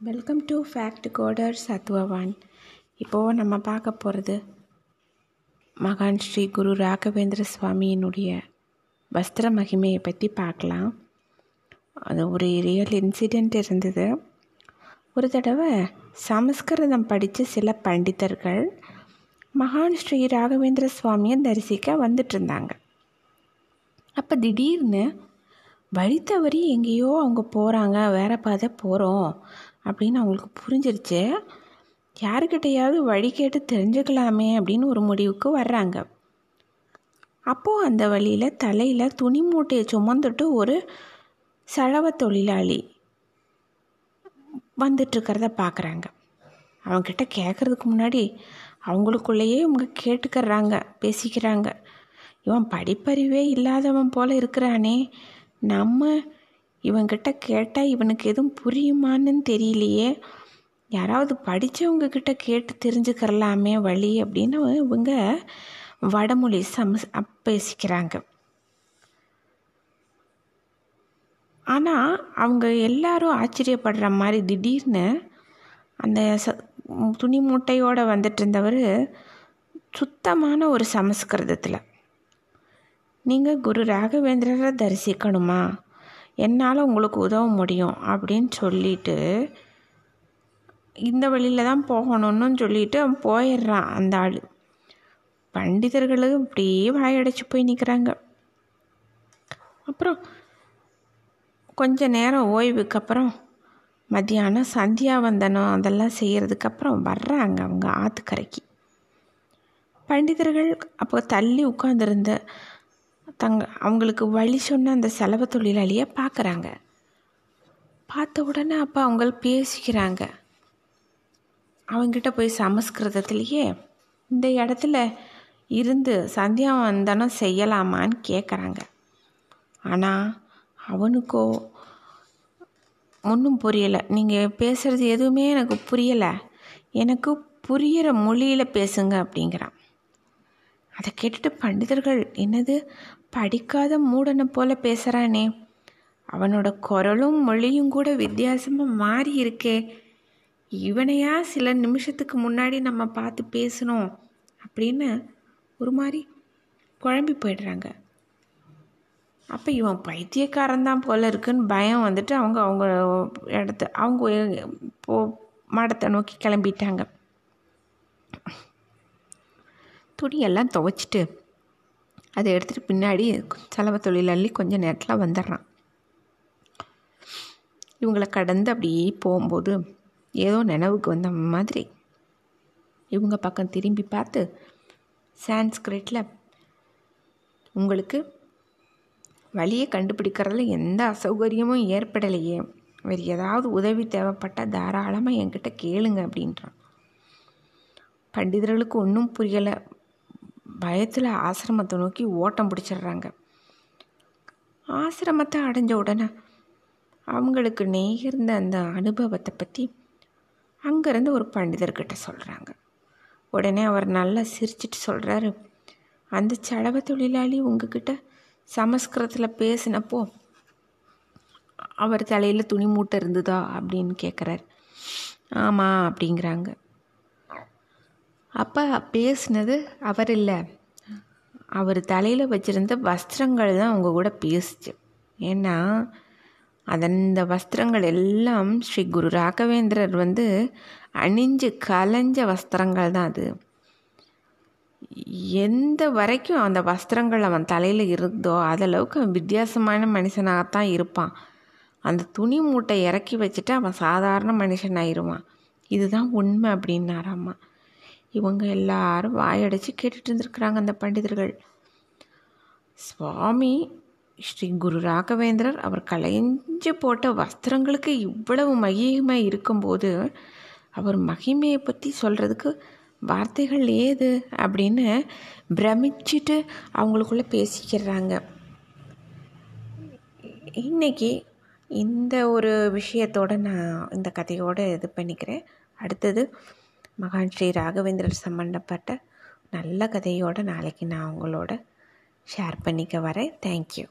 Welcome to fact coder Satvavan இப்போது நம்ம பார்க்க போகிறது மகான் ஸ்ரீ குரு ராகவேந்திர சுவாமியினுடைய வஸ்திர மகிமையை பற்றி பார்க்கலாம். அது ஒரு ரியல் இன்சிடெண்ட் இருந்தது. ஒரு தடவை சமஸ்கிருதம் படித்த சில பண்டிதர்கள் மகான் ஸ்ரீ ராகவேந்திர சுவாமியை தரிசிக்க வந்துட்டு இருந்தாங்க. அப்போ திடீர்னு வழி தவறி எங்கேயோ அவங்க போகிறாங்க வேற பாதை போகிறோம் அப்படின்னு அவங்களுக்கு புரிஞ்சிருச்சு. யாருக்கிட்டையாவது வழி கேட்டு தெரிஞ்சுக்கலாமே அப்படின்னு ஒரு முடிவுக்கு வர்றாங்க. அப்போது அந்த வழியில் தலையில் துணி மூட்டையை சுமந்துட்டு ஒரு சழவ தொழிலாளி வந்துட்டுருக்கிறத பார்க்குறாங்க அவங்கக்கிட்ட கேட்குறதுக்கு முன்னாடி அவங்களுக்குள்ளேயே இவங்க கேட்டுக்கிறாங்க பேசிக்கிறாங்க. இவன் படிப்பறிவே இல்லாதவன் போல் இருக்கிறானே. நம்ம இவன்கிட்ட கேட்டால் இவனுக்கு எதுவும் புரியுமான்னு தெரியலையே. யாராவது படித்தவங்க கிட்ட கேட்டு தெரிஞ்சுக்கிறலாமே வழி அப்படின்னு இவங்க வடமொழி சம பேசிக்கிறாங்க. ஆனால் அவங்க எல்லாரும் ஆச்சரியப்படுற மாதிரி திடீர்னு அந்த ச துணி மூட்டையோடு வந்துட்டு இருந்தவர் சுத்தமான ஒரு சமஸ்கிருதத்தில். நீங்கள் குரு ராகவேந்திரரை தரிசிக்கணுமா? என்னால் உங்களுக்கு உதவ முடியும் அப்படின்னு சொல்லிட்டு இந்த வழியில் தான் போகணும்னு சொல்லிட்டு அவன் போயிடுறான். அந்த ஆள் பண்டிதர்களும் அப்படியே வாயடைச்சு போய் நிற்கிறாங்க அப்புறம் கொஞ்ச நேரம் ஓய்வுக்கு அப்புறம் மத்தியானம் சந்தியாவந்தனம் அதெல்லாம் செய்கிறதுக்கப்புறம் வர்றாங்க அவங்க ஆற்றுக்கரைக்கு பண்டிதர்கள் அப்போ தள்ளி உட்காந்துருந்த தங்க அவங்களுக்கு வழி சொன்ன அந்த செலவு தொழிலாளியை பார்க்குறாங்க பார்த்த உடனே அப்போ அவங்க பேசிக்கிறாங்க. அவங்ககிட்ட போய் சமஸ்கிருதத்துலேயே இந்த இடத்துல இருந்து சந்தியாவந்தனம் செய்யலாமான்னு கேட்குறாங்க ஆனால் அவனுக்கோ ஒன்றும் புரியலை. நீங்கள் பேசுகிறது எதுவுமே எனக்கு புரியலை. எனக்கு புரிகிற மொழியில் பேசுங்க அப்படிங்கிறான். அதை கேட்டுட்டு பண்டிதர்கள் என்னது? படிக்காத மூடனை போல பேசுகிறானே அவனோட குரலும் மொழியும் கூட வித்தியாசமாக மாறி இருக்கே. இவனையா சில நிமிஷத்துக்கு முன்னாடி நம்ம பார்த்து பேசணும் அப்படின்னு ஒரு மாதிரி குழம்பி போயிடுறாங்க. அப்போ இவன் பைத்தியக்காரன் தான் போல இருக்குன்னு பயம் வந்துட்டு அவங்க அவங்க இடத்த அவங்க போ மடத்தை நோக்கி கிளம்பிட்டாங்க. துணியெல்லாம் துவைச்சிட்டு அதை எடுத்துகிட்டு பின்னாடி செலவு தொழிலாளி கொஞ்சம் நேரத்தில் வந்துடுறான் இவங்களை கடந்து அப்படியே போகும்போது ஏதோ நினைவுக்கு வந்த மாதிரி இவங்க பக்கம் திரும்பி பார்த்து சான்ஸ்கிரிட்டில் உங்களுக்கு வழியை கண்டுபிடிக்கிறதுல எந்த அசௌகரியமும் ஏற்படலையே. வேறு ஏதாவது உதவி தேவைப்பட்டால் தாராளமாக என்கிட்ட கேளுங்க அப்படின்றான். பண்டிதர்களுக்கு ஒன்றும் புரியலை. பயத்தில் ஆசிரமத்தை நோக்கி ஓட்டம் பிடிச்சிடுறாங்க. ஆசிரமத்தை அடைஞ்ச உடனே அவங்களுக்கு நேர்ந்த அந்த அனுபவத்தை பற்றி அங்கேருந்து ஒரு பண்டிதர்கிட்ட சொல்கிறாங்க உடனே அவர் நல்லா சிரிச்சிட்டு சொல்கிறாரு அந்த சடவ தொழிலாளி உங்ககிட்ட சமஸ்கிருதத்தில் பேசினப்போ அவர் தலையில் துணி மூட்டை இருந்ததா? அப்படின்னு கேட்குறாரு ஆமாம் அப்படிங்கிறாங்க. அப்போ பேசினது அவர் இல்லை. அவர் தலையில் வச்சுருந்த வஸ்திரங்கள் தான் அவங்க கூட பேசுச்சு. ஏன்னா அந்த வஸ்திரங்கள் எல்லாம் ஸ்ரீ குரு ராகவேந்திரர் வந்து அணிஞ்சு கலைஞ்ச வஸ்திரங்கள் தான் அது. எந்த வரைக்கும் அந்த வஸ்திரங்கள் அவன் தலையில் இருந்தோ அதளவுக்கு அவன் வித்தியாசமான மனுஷனாகத்தான் இருப்பான். அந்த துணி மூட்டை இறக்கி வச்சுட்டு அவன் சாதாரண மனுஷனாயிருவான். இதுதான் உண்மை அப்படின்னாராம்மா. இவங்க எல்லாரும் வாயடைச்சு கேட்டுட்டு இருந்திருக்கிறாங்க அந்த பண்டிதர்கள். சுவாமி ஸ்ரீ குரு ராகவேந்திரர் அவர் கலைஞ்சு போட்ட வஸ்திரங்களுக்கு இவ்வளவு மகிமை இருக்கும்போது அவர் மகிமையை பற்றி சொல்கிறதுக்கு வார்த்தைகள் ஏது அப்படின்னு பிரமிச்சிட்டு அவங்களுக்குள்ளே பேசிக்கிறாங்க. இன்னைக்கு இந்த ஒரு விஷயத்தோடு நான் இந்த கதையோடு இது பண்ணிக்கிறேன். அடுத்தது மகான் ஸ்ரீ ராகவேந்திரர் சம்மந்தப்பட்ட நல்ல கதையோடு நாளைக்கு நான் உங்களோட ஷேர் பண்ணிக்க வரேன். தேங்க்யூ